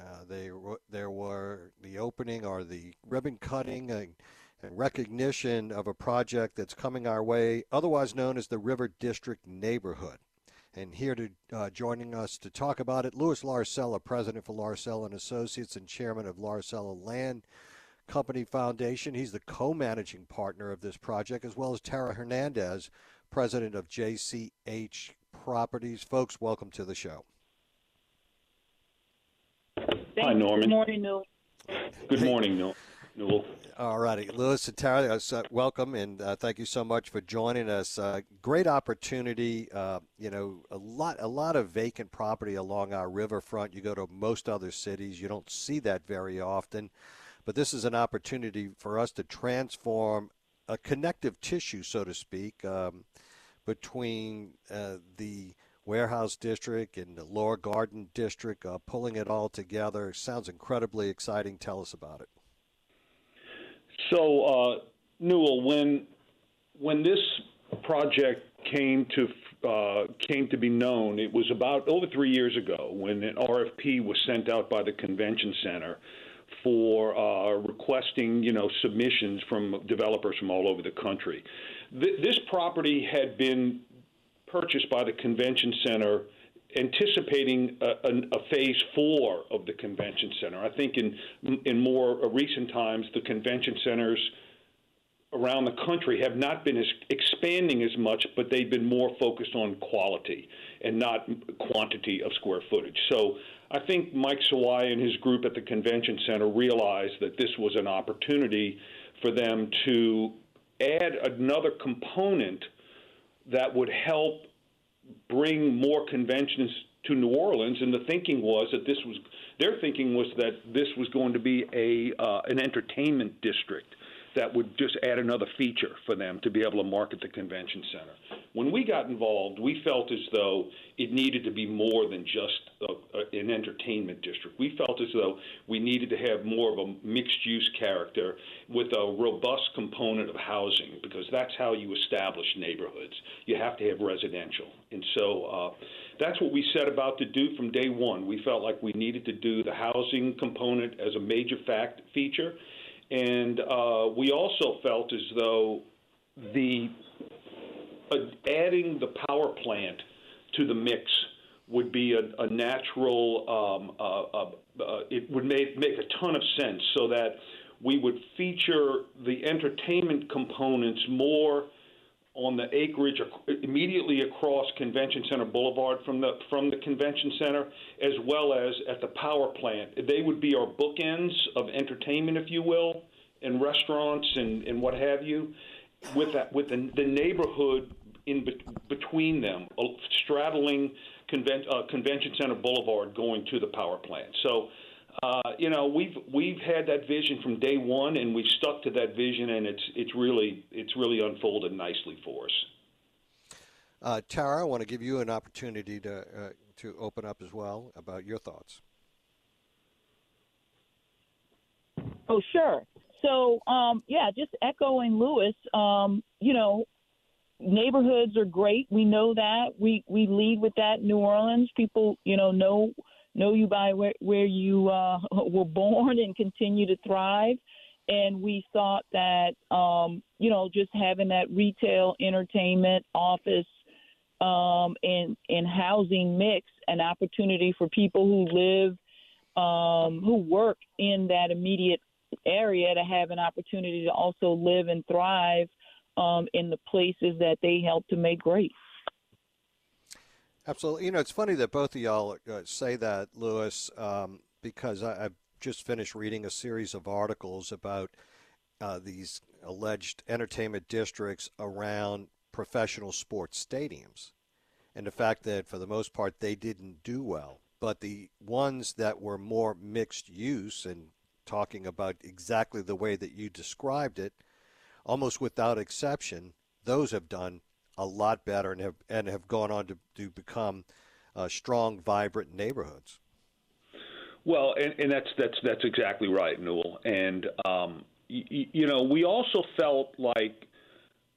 Uh, they, there were the opening or the ribbon cutting and, and, recognition of a project that's coming our way, otherwise known as the River District Neighborhood. And here to uh, joining us to talk about it, Louis Lauricella, president for Lauricella and Associates and chairman of Lauricella Land Company Foundation. He's the co-managing partner of this project, as well as Tara Hernandez, president of JCH Properties. Folks, welcome to the show. Hi, Norman. Good morning, Newell. Good morning, Newell. All righty, Louis and Tara, uh, welcome and uh, thank you so much for joining us. Uh, great opportunity. Uh, you know, a lot, a lot of vacant property along our riverfront. You go to most other cities, you don't see that very often, but this is an opportunity for us to transform a connective tissue, so to speak, um, between uh, the Warehouse District and the Lower Garden District, uh, pulling it all together. Sounds incredibly exciting. Tell us about it. So, uh, Newell, when when this project came to uh, came to be known, it was about over three years ago when an RFP was sent out by the convention center for uh, requesting, you know, submissions from developers from all over the country. Th- this property had been purchased by the convention center anticipating a, a, phase four of the convention center. I think in in more uh, recent times, the convention centers around the country have not been as expanding as much, but they've been more focused on quality and not quantity of square footage. So I think Mike Sawaya and his group at the convention center realized that this was an opportunity for them to add another component that would help bring more conventions to New Orleans. And the thinking was that this was their thinking was that this was going to be a uh, an entertainment district that would just add another feature for them to be able to market the convention center. When we got involved, we felt as though it needed to be more than just a, a, an entertainment district. We felt as though we needed to have more of a mixed use character with a robust component of housing because that's how you establish neighborhoods. You have to have residential. And so uh, that's what we set about to do from day one. We felt like we needed to do the housing component as a major fact feature and uh, we also felt as though the adding the power plant to the mix would be a, a natural. Um, uh, uh, uh it would make make a ton of sense, so that we would feature the entertainment components more on the acreage immediately across Convention Center Boulevard from the from the convention center, as well as at the power plant. They would be our bookends of entertainment, if you will, and restaurants and, and what have you, with that with the, the neighborhood in be, between them, straddling conven, uh, Convention Center Boulevard, going to the power plant. So. Uh, you know, we've we've had that vision from day one, and we've stuck to that vision, and it's it's really it's really unfolded nicely for us. Uh, Tara, I want to give you an opportunity to uh, to open up as well about your thoughts. Oh, sure. So, um, yeah, just echoing Louis, um, you know, neighborhoods are great. We know that. We we lead with that. New Orleans people, you know, know know you by where where you uh, were born and continue to thrive. And we thought that um, you know just having that retail, entertainment, office, um, and and housing mix, an opportunity for people who live, um, who work in that immediate area to have an opportunity to also live and thrive um, in the places that they help to make great. Absolutely. You know, it's funny that both of y'all uh, say that, Louis, um, because I, have just finished reading a series of articles about uh, these alleged entertainment districts around professional sports stadiums and the fact that, for the most part, they didn't do well but the ones that were more mixed use and talking about exactly the way that you described it, almost without exception, those have done a lot better and have and have gone on to, to become uh, strong, vibrant neighborhoods. Well, and, and that's that's that's exactly right, Newell. And um, y- you know, we also felt like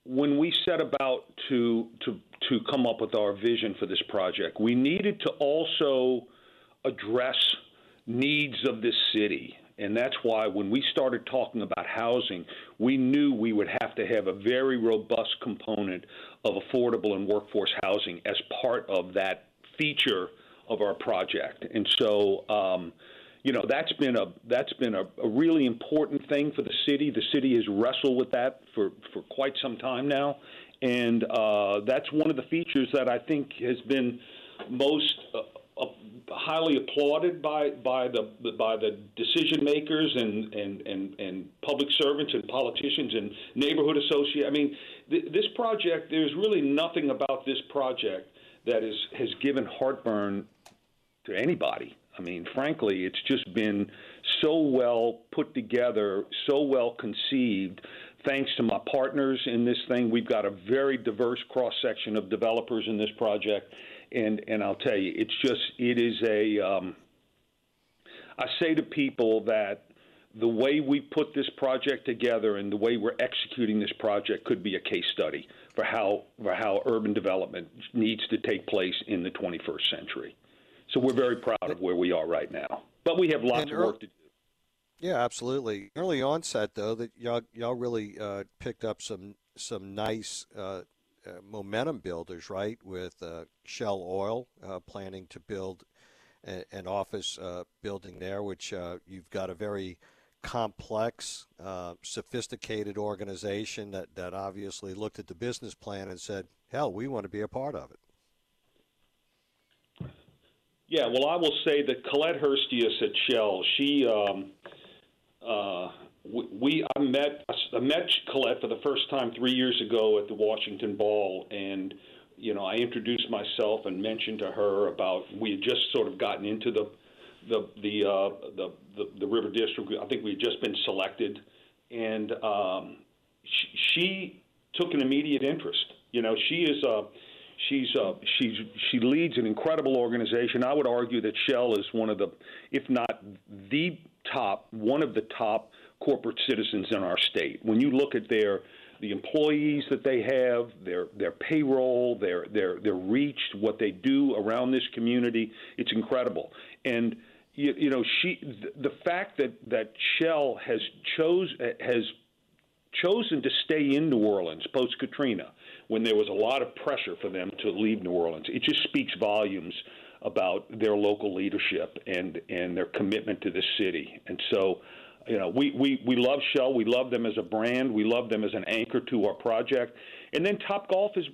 when we set about to to to come up with our vision for this project, we needed to also address needs of this city. And that's why when we started talking about housing, we knew we would have to have a very robust component of affordable and workforce housing as part of that feature of our project. And so, um, you know, that's been a that's been a, a, really important thing for the city. The city has wrestled with that for for quite some time now, and uh, that's one of the features that I think has been most. Highly applauded by by the by the decision makers and and and, and public servants and politicians and neighborhood associates. I mean, th- this project. There's really nothing about this project that is has given heartburn to anybody. I mean, frankly, it's just been so well put together, so well conceived. Thanks to my partners in this thing, we've got a very diverse cross section of developers in this project, and and I'll tell you, it's just it is a. Um, I say to people that the way we put this project together and the way we're executing this project could be a case study for how for how urban development needs to take place in the 21st century. So we're very proud of where we are right now, but we have lots of work to do. Yeah, absolutely. Early onset, though, that y'all y'all really uh, picked up some some nice uh, uh, momentum builders, right? With uh, Shell Oil uh, planning to build a, an office uh, building there, which you've got a very complex, sophisticated organization that, that obviously looked at the business plan and said, "Hell, we want to be a part of it." Yeah, well, I will say that Colette Hirstius at Shell, she, um, uh, we, I met, met Colette for the first time three years ago at the Washington Ball, and you know, I introduced myself and mentioned to her about we had just sort of gotten into the the the uh, the, the, the river district. I think we had just been selected, and um, she, she took an immediate interest. You know, she is a She's uh, she's she leads an incredible organization. I would argue that Shell is one of the, if not the top, one of the top corporate citizens in our state. When you look at their the employees that they have, their their payroll, their their their reach, what they do around this community, it's incredible. And you, you know, she the fact that that Shell has chose has chosen to stay in New Orleans post Katrina when there was a lot of pressure for them to leave New Orleans. It just speaks volumes about their local leadership and and their commitment to this city. And so, you know, we, we, we love Shell. We love them as a brand. We love them as an anchor to our project. And then Top Golf is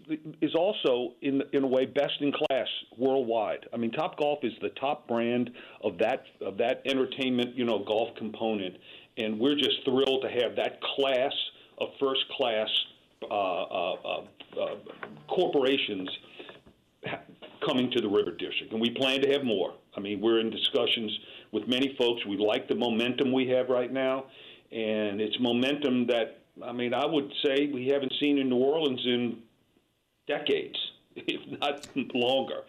is also in in a way best in class worldwide. I mean, Top Golf is the top brand of that of that entertainment, you know, golf component, and we're just thrilled to have that class of first class uh, uh, uh, corporations coming to the River District, and we plan to have more. I mean, we're in discussions with many folks. We like the momentum we have right now, and it's momentum that I mean, I would say we haven't seen in New Orleans in decades, if not longer.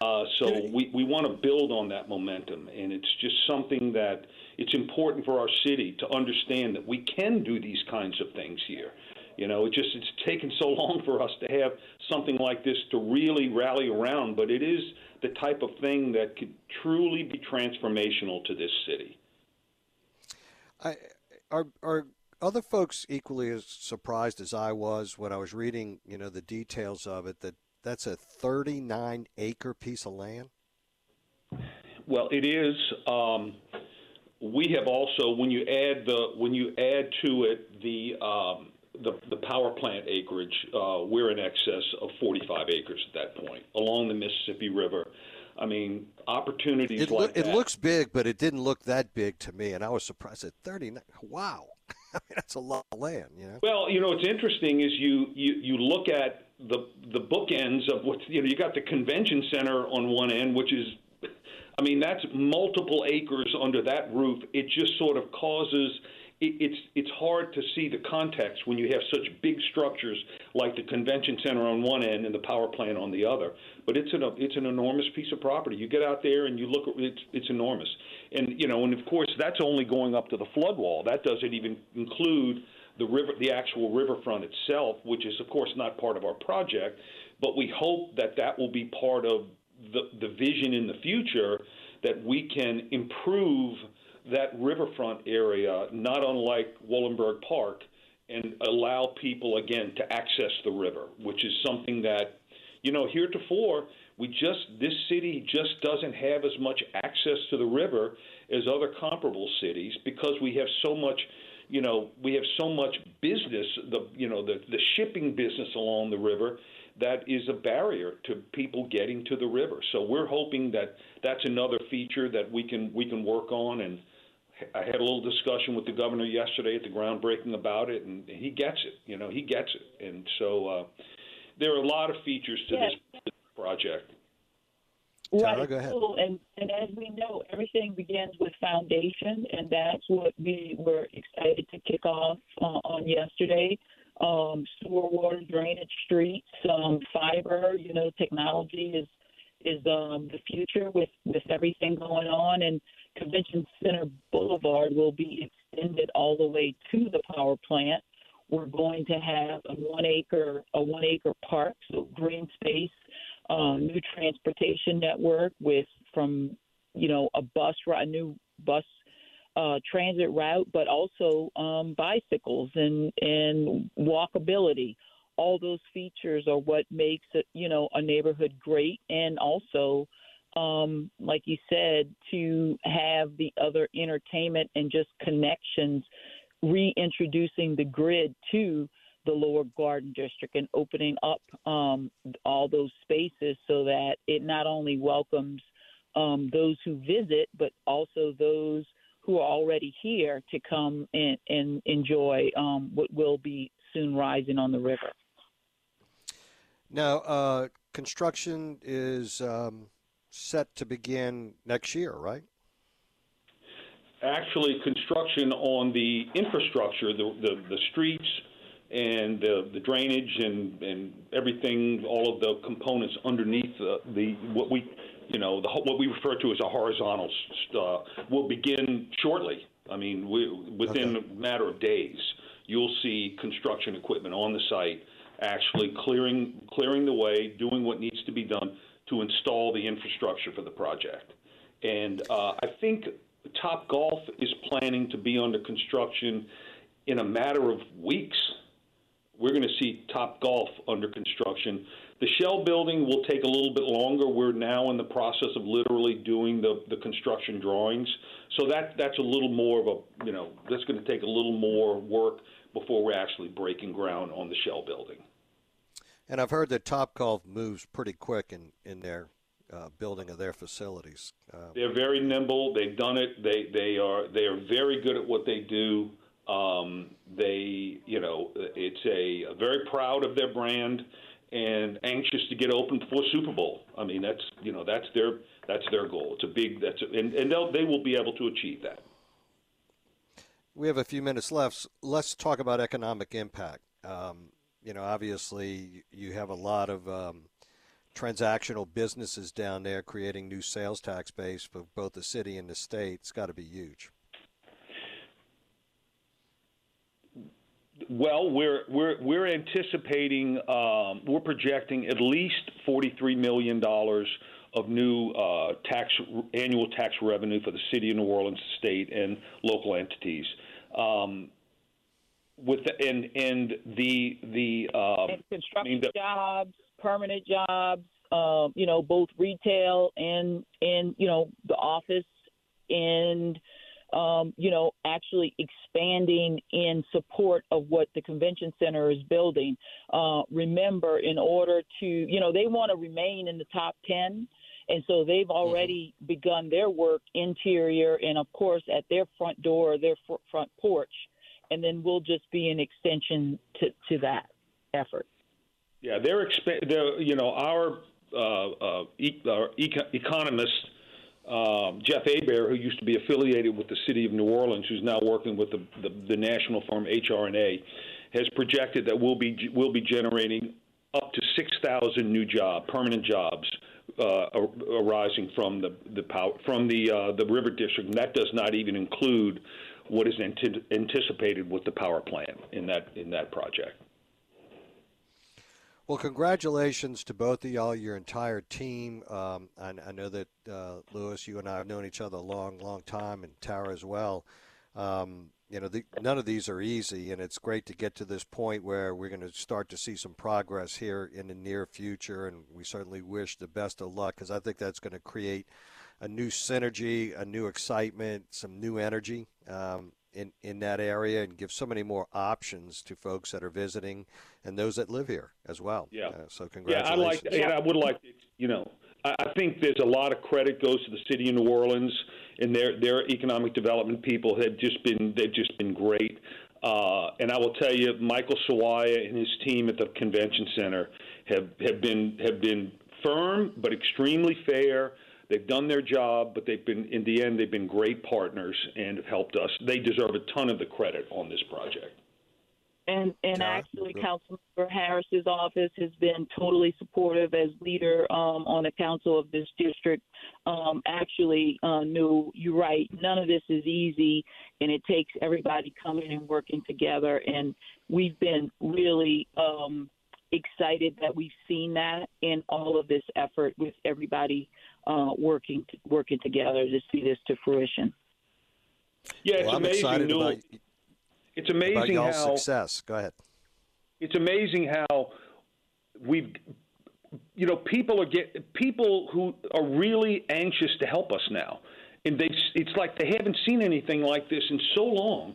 Uh, so we, we want to build on that momentum, and it's just something that it's important for our city to understand that we can do these kinds of things here. You know, it just it's taken so long for us to have something like this to really rally around, but it is the type of thing that could truly be transformational to this city. I, are are other folks equally as surprised as I was when I was reading, you know, the details of it that that's a 39 acre piece of land? Well, it is. Um, we have also, when you add the when you add to it the um, the, the power plant acreage, uh, we're in excess of 45 acres at that point along the Mississippi River. I mean, opportunities it, like lo- it looks big, but it didn't look that big to me, and I was surprised at 39. Wow, I mean, that's a lot of land, you know. Well, you know, what's interesting is you you you look at the the bookends of what you know. You got the convention center on one end, which is I mean, that's multiple acres under that roof. It just sort of causes it's it's hard to see the context when you have such big structures like the convention center on one end and the power plant on the other. But it's an it's an enormous piece of property. You get out there and you look at it's it's enormous, and you know, and of course that's only going up to the flood wall. That doesn't even include the river, the actual riverfront itself, which is of course not part of our project. But we hope that that will be part of the the vision in the future that we can improve that riverfront area, not unlike Woldenberg Park, and allow people again to access the river, which is something that, you know, heretofore we just this city just doesn't have as much access to the river as other comparable cities because we have so much you know we have so much business the you know the the shipping business along the river that is a barrier to people getting to the river so we're hoping that that's another feature that we can we can work on and I had a little discussion with the governor yesterday at the groundbreaking about it, and he gets it. You know, he gets it, and so uh, there are a lot of features to yes. this project. Right. Tara, go ahead. And, and as we know, everything begins with foundation, and that's what we were excited to kick off uh, on yesterday. Um, sewer, water, drainage, streets, um, fiber. You know, technology is is um, the future with with everything going on, and Convention Center Boulevard will be extended all the way to the power plant. We're going to have a one acre a one acre park, so green space, uh, new transportation network with from you know a bus a new bus uh, transit route, but also um, bicycles and and walkability. All those features are what makes it, you know a neighborhood great, and also um, like you said, to have the other entertainment and just connections, reintroducing the grid to the lower garden district and opening up um, all those spaces so that it not only welcomes um, those who visit, but also those who are already here to come and, and enjoy um, what will be soon rising on the river. Now, uh, construction is um, set to begin next year, right? Actually, construction on the infrastructure, the, the, the streets and the, the drainage and, and everything, all of the components underneath the, the what we, you know, the, what we refer to as a horizontal uh, will begin shortly. I mean, we, within okay. a matter of days, you'll see construction equipment on the site actually clearing clearing the way, doing what needs to be done to install the infrastructure for the project. And uh, I think Top Golf is planning to be under construction in a matter of weeks. We're going to see Top Golf under construction. The shell building will take a little bit longer. We're now in the process of literally doing the, the construction drawings. So that that's a little more of a, you know, that's going to take a little more work before we're actually breaking ground on the shell building. And I've heard that Top Topgolf moves pretty quick in in their uh, building of their facilities. Uh, They're very nimble. They've done it. They they are they are very good at what they do. Um, they you know it's a very proud of their brand and anxious to get open before Super Bowl. I mean that's you know that's their that's their goal. It's a big that's a, and and they'll they will be able to achieve that. We have a few minutes left. Let's talk about economic impact. Um, you know, obviously you have a lot of um, transactional businesses down there creating new sales tax base for both the city and the state. It's got to be huge. Well, we're we're we're anticipating um, we're projecting at least forty three million dollars of new uh, tax annual tax revenue for the city of New Orleans, state, and local entities. Um, with the, and and the the um, and construction I mean the, jobs, permanent jobs, um, you know, both retail and and you know the office and um, you know actually expanding in support of what the convention center is building. Uh, remember, in order to you know they want to remain in the top ten. And so they've mm-hmm. already mm-hmm. begun their work interior and, of course, at their front door, their front porch and then we'll just be an extension to, to that effort. Yeah, they're, exp- they're you know our, uh, uh, e- our eco- economists um, Jeff Hebert, who used to be affiliated with the city of New Orleans, who's now working with the, the, the national firm HR&A, has projected that we'll be we'll be generating up to 6,000 new job, permanent jobs uh, arising from the the power from the uh, the river district. And that does not even include what is anticipated with the power plant in that in that project. Well, congratulations to both of y'all, your entire team. Um, I, I, know that uh, Louis, you and I have known each other a long, long time, and Tara as well. Um, you know, the, none of these are easy, and it's great to get to this point where we're going to start to see some progress here in the near future. And we certainly wish the best of luck because I think that's going to create a new synergy, a new excitement, some new energy. Um, in, in that area and give so many more options to folks that are visiting and those that live here as well. Yeah. Uh, so congratulations. Yeah, I like. Yeah, I would like. To you know, I, I think there's a lot of credit goes to the city of New Orleans and their their economic development people have just been they've just been great. Uh, and I will tell you, Michael Sawaya and his team at the convention center have have been have been firm but extremely fair They've done their job, but they've been in the end they've been great partners and have helped us. They deserve a ton of the credit on this project. And and yeah. actually, Councilmember Harris's office has been totally supportive as leader um, on the council of this district. Um, actually, uh, knew you're right. None of this is easy, and it takes everybody coming and working together. And we've been really um, excited that we've seen that in all of this effort with everybody uh, working working together to see this to fruition. Yeah, it's well, amazing. About, it's amazing about how success. Go ahead. It's amazing how we've you know people are get people who are really anxious to help us now, and they it's like they haven't seen anything like this in so long.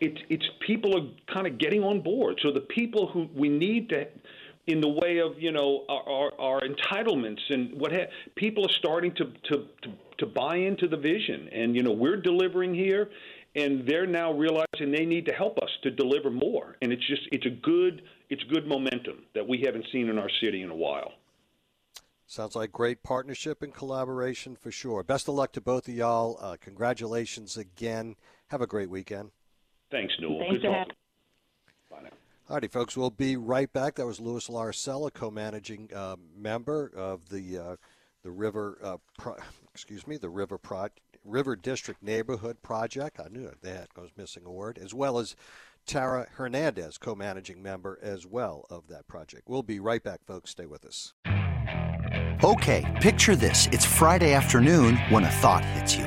It's it's people are kind of getting on board. So the people who we need to in the way of you know our, our, our entitlements and what ha- people are starting to, to, to to buy into the vision and you know we're delivering here and they're now realizing they need to help us to deliver more and it's just it's a good it's good momentum that we haven't seen in our city in a while Sounds like great partnership and collaboration for sure. Best of luck to both of y'all. Uh, congratulations again. Have a great weekend. Thanks, Newell. Thanks Good talking. Alrighty, folks, we'll be right back. That was Louis Lauricella, co-managing uh, member of the uh, the River, uh, Pro- excuse me, the River Pro- River District Neighborhood Project. I knew that I was missing a word, as well as Tara Hernandez, co-managing member as well of that project. We'll be right back, folks. Stay with us. Okay, picture this: it's Friday afternoon when a thought hits you.